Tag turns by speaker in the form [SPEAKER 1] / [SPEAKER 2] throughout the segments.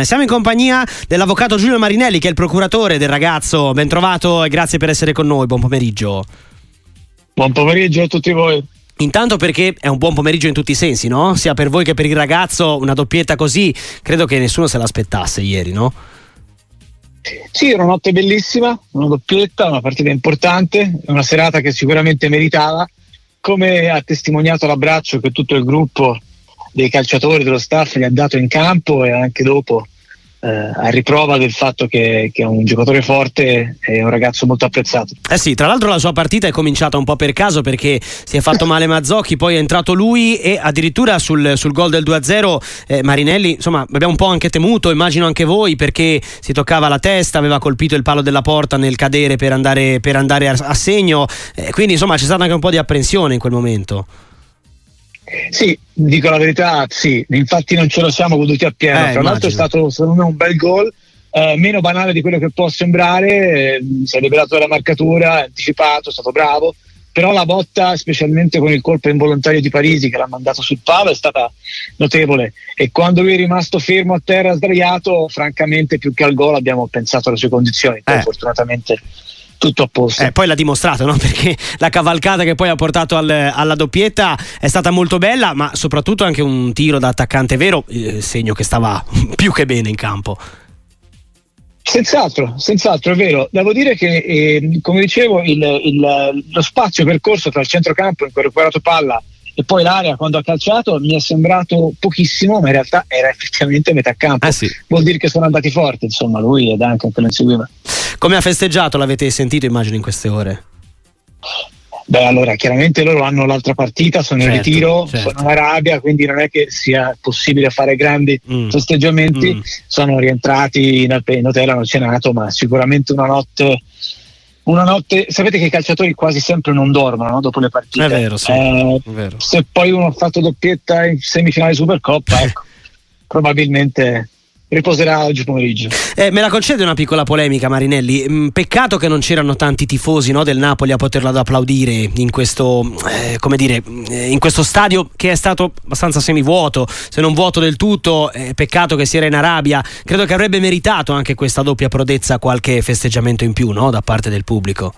[SPEAKER 1] Siamo in compagnia dell'avvocato Giulio Marinelli, che è il procuratore del ragazzo. Ben trovato e grazie per essere con noi. Buon pomeriggio.
[SPEAKER 2] Buon pomeriggio a tutti voi.
[SPEAKER 1] Intanto perché è un buon pomeriggio in tutti i sensi, no? Sia per voi che per il ragazzo, una doppietta così, credo che nessuno se l'aspettasse ieri, no?
[SPEAKER 2] Sì, era una notte bellissima, una doppietta, una partita importante, una serata che sicuramente meritava, come ha testimoniato l'abbraccio che tutto il gruppo dei calciatori, dello staff gli ha dato in campo e anche dopo eh, a riprova del fatto che, che, è un giocatore forte e un ragazzo molto apprezzato.
[SPEAKER 1] Eh sì, tra l'altro la sua partita è cominciata un po' per caso perché si è fatto male Mazzocchi, poi è entrato lui e addirittura sul, sul gol del 2-0 eh, Marinelli, insomma abbiamo un po' anche temuto, immagino anche voi, perché si toccava la testa, aveva colpito il palo della porta nel cadere per andare, per andare a, a, segno, eh, quindi insomma c'è stata anche un po' di apprensione in quel momento.
[SPEAKER 2] Sì, dico la verità, sì, infatti non ce lo siamo goduti appieno. Eh, Tra l'altro è stato secondo me un bel gol, eh, meno banale di quello che può sembrare, eh, si è liberato dalla marcatura, è anticipato, è stato bravo, però la botta, specialmente con il colpo involontario di Parisi che l'ha mandato sul palo, è stata notevole e quando lui è rimasto fermo a terra sdraiato, francamente più che al gol abbiamo pensato alle sue condizioni, poi eh. fortunatamente tutto a posto.
[SPEAKER 1] Eh, poi l'ha dimostrato, no? perché la cavalcata che poi ha portato al, alla doppietta è stata molto bella, ma soprattutto anche un tiro da attaccante vero, il segno che stava più che bene in campo.
[SPEAKER 2] Senz'altro, senz'altro, è vero. Devo dire che, eh, come dicevo, il, il, lo spazio percorso tra il centrocampo in cui ha recuperato palla e poi l'area quando ha calciato mi è sembrato pochissimo, ma in realtà era effettivamente metà campo.
[SPEAKER 1] Eh sì.
[SPEAKER 2] Vuol dire che sono andati forti, insomma, lui ed anche che lo inseguiva.
[SPEAKER 1] Come ha festeggiato? L'avete sentito, immagino, in queste ore?
[SPEAKER 2] Beh, allora, chiaramente loro hanno l'altra partita, sono certo, in ritiro, certo. sono in Arabia, quindi non è che sia possibile fare grandi mm. festeggiamenti. Mm. Sono rientrati in, in hotel, hanno cenato, ma sicuramente una notte una notte, sapete che i calciatori quasi sempre non dormono no? dopo le partite.
[SPEAKER 1] È vero, sì,
[SPEAKER 2] eh,
[SPEAKER 1] è vero.
[SPEAKER 2] Se poi uno ha fatto doppietta in semifinale Supercoppa, ecco, probabilmente riposerà oggi pomeriggio.
[SPEAKER 1] Eh, me la concede una piccola polemica, Marinelli. Mm, peccato che non c'erano tanti tifosi no, del Napoli a poterla applaudire in questo, eh, dire, eh, in questo, stadio che è stato abbastanza semivuoto, se non vuoto del tutto. Eh, peccato che si era in Arabia. Credo che avrebbe meritato anche questa doppia prodezza qualche festeggiamento in più no, da parte del pubblico.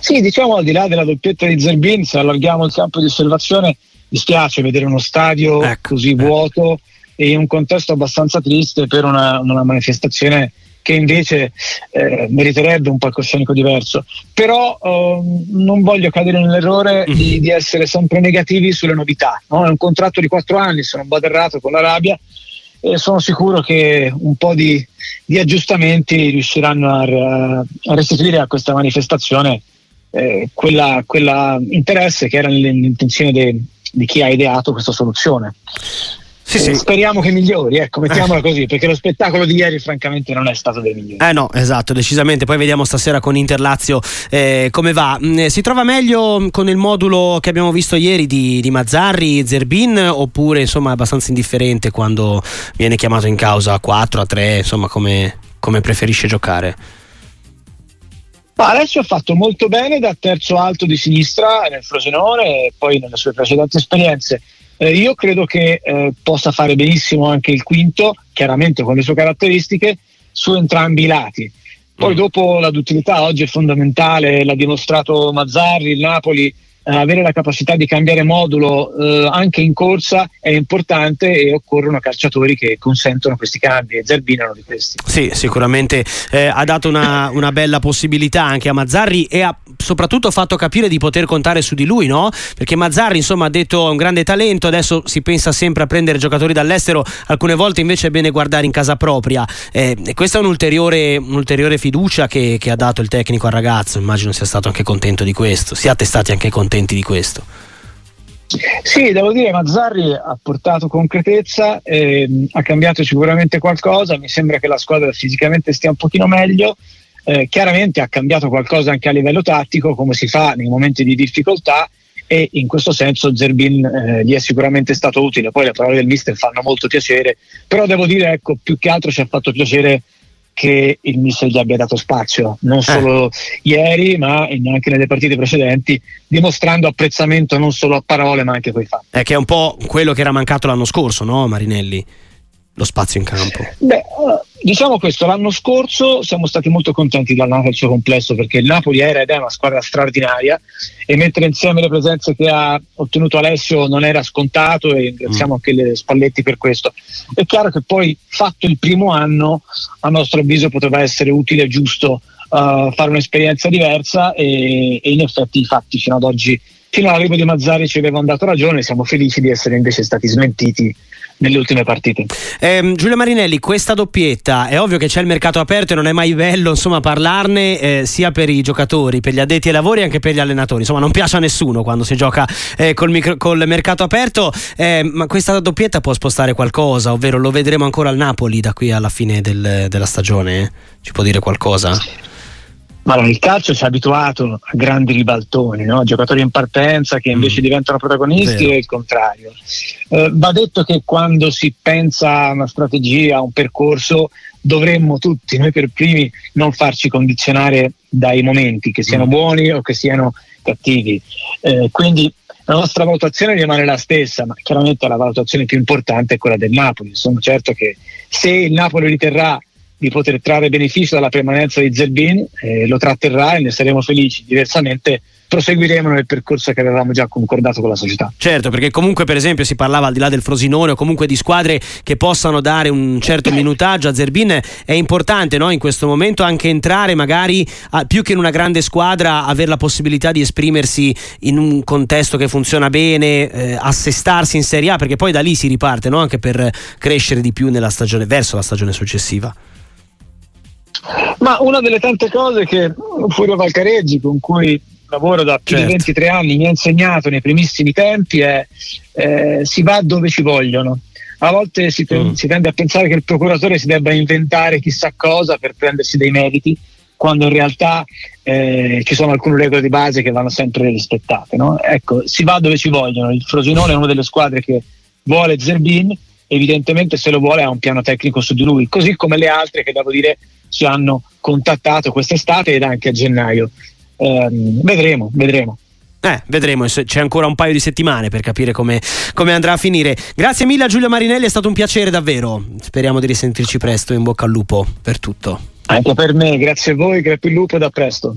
[SPEAKER 2] Sì, diciamo al di là della doppietta di Zerbin, se allarghiamo il campo di osservazione, dispiace vedere uno stadio ecco, così ecco. vuoto e in un contesto abbastanza triste per una, una manifestazione che invece eh, meriterebbe un palcoscenico diverso. Però eh, non voglio cadere nell'errore mm. di, di, essere sempre negativi sulle novità. No? È un contratto di quattro anni, sono un baderrato con l'Arabia e sono sicuro che un po' di, di aggiustamenti riusciranno a, a, restituire a questa manifestazione eh, quella, quella, interesse che era nell'intenzione di chi ha ideato questa soluzione. Sì, sì. Speriamo che migliori, ecco, mettiamola così, perché lo spettacolo di ieri francamente non è stato dei migliori.
[SPEAKER 1] Eh no, esatto, decisamente. Poi vediamo stasera con Interlazio eh, come va. Mm, si trova meglio con il modulo che abbiamo visto ieri di, di Mazzarri, Zerbin, oppure insomma è abbastanza indifferente quando viene chiamato in causa a 4, a 3, insomma come, come preferisce giocare?
[SPEAKER 2] Ma adesso ha fatto molto bene da terzo alto di sinistra nel Frosinone e poi nelle sue precedenti esperienze eh, io credo che eh, possa fare benissimo anche il quinto, chiaramente con le sue caratteristiche, su entrambi i lati. Poi mm. dopo la duttilità oggi è fondamentale, l'ha dimostrato Mazzarri, il Napoli eh, avere la capacità di cambiare modulo eh, anche in corsa è importante e occorrono calciatori che consentono questi cambi e Zerbino è uno di questi.
[SPEAKER 1] Sì, sicuramente eh, ha dato una, una, bella possibilità anche a Mazzarri e ha soprattutto fatto capire di poter contare su di lui, no? Perché Mazzarri insomma ha detto un grande talento, adesso si pensa sempre a prendere giocatori dall'estero, alcune volte invece è bene guardare in casa propria eh, e questa è un'ulteriore, un'ulteriore fiducia che, che ha dato il tecnico al ragazzo, immagino sia stato anche contento di questo, siate stati anche contenti di questo.
[SPEAKER 2] Sì, devo dire Mazzarri ha portato concretezza, ehm, ha cambiato sicuramente qualcosa, mi sembra che la squadra fisicamente stia un pochino meglio, eh, chiaramente ha cambiato qualcosa anche a livello tattico, come si fa nei momenti di difficoltà e in questo senso Zerbin eh, gli è sicuramente stato utile, poi le parole del mister fanno molto piacere, però devo dire ecco, più che altro ci ha fatto piacere che il mister gli abbia dato spazio, non eh. solo eh. ieri ma anche nelle partite precedenti, dimostrando apprezzamento non solo a parole ma anche coi fatti.
[SPEAKER 1] È che è un po' quello che era mancato l'anno scorso, no Marinelli? lo spazio in campo?
[SPEAKER 2] Beh, diciamo questo, l'anno scorso siamo stati molto contenti dal calcio complesso perché il Napoli era ed è una squadra straordinaria e mettere insieme le presenze che ha ottenuto Alessio non era scontato e ringraziamo mm. anche le Spalletti per questo. È chiaro che poi fatto il primo anno a nostro avviso poteva essere utile e giusto uh, fare un'esperienza diversa e, e in effetti i fatti fino ad oggi fino all'arrivo di Mazzari ci avevano dato ragione, siamo felici di essere invece stati smentiti nelle ultime partite.
[SPEAKER 1] Eh, Giulio Marinelli, questa doppietta, è ovvio che c'è il mercato aperto e non è mai bello insomma, parlarne eh, sia per i giocatori, per gli addetti ai lavori e anche per gli allenatori, insomma non piace a nessuno quando si gioca eh, col, micro, col, mercato aperto, eh, ma questa doppietta può spostare qualcosa, ovvero lo vedremo ancora al Napoli da qui alla fine del, della stagione? Ci può dire qualcosa?
[SPEAKER 2] Ma allora, il calcio ci ha abituato a grandi ribaltoni, no? giocatori in partenza che invece mm. diventano protagonisti Vero. e il contrario. Eh, va detto che quando si pensa a una strategia, a un percorso, dovremmo tutti, noi per primi, non farci condizionare dai momenti, che siano mm. buoni o che siano cattivi. Eh, quindi la nostra valutazione rimane la stessa, ma chiaramente la valutazione più importante è quella del Napoli. Sono certo che se il Napoli riterrà di poter trarre beneficio dalla permanenza di Zerbin, eh, lo tratterrà e ne saremo felici. Diversamente proseguiremo nel percorso che avevamo già concordato con la società.
[SPEAKER 1] Certo, perché comunque per esempio si parlava al di là del Frosinone o comunque di squadre che possano dare un certo minutaggio a Zerbin, è importante no? in questo momento anche entrare magari a, più che in una grande squadra, avere la possibilità di esprimersi in un contesto che funziona bene, eh, assestarsi in Serie A, perché poi da lì si riparte no? anche per crescere di più nella stagione, verso la stagione successiva.
[SPEAKER 2] Ma una delle tante cose che Furio Valcareggi, con cui lavoro da più certo. di 23 anni, mi ha insegnato nei primissimi tempi è eh, si va dove ci vogliono. A volte si, mm. si, tende a pensare che il procuratore si debba inventare chissà cosa per prendersi dei meriti, quando in realtà eh, ci sono alcune regole di base che vanno sempre rispettate. No? Ecco, si va dove ci vogliono. Il Frosinone è una delle squadre che vuole Zerbin, evidentemente se lo vuole ha un piano tecnico su di lui, così come le altre che devo dire ci hanno contattato quest'estate ed anche a gennaio. Eh, vedremo, vedremo.
[SPEAKER 1] Eh, vedremo, c'è ancora un paio di settimane per capire come, come, andrà a finire. Grazie mille a Giulio Marinelli, è stato un piacere davvero. Speriamo di risentirci presto. In bocca al lupo per tutto.
[SPEAKER 2] Anche per me, grazie a voi, grazie il lupo e da presto.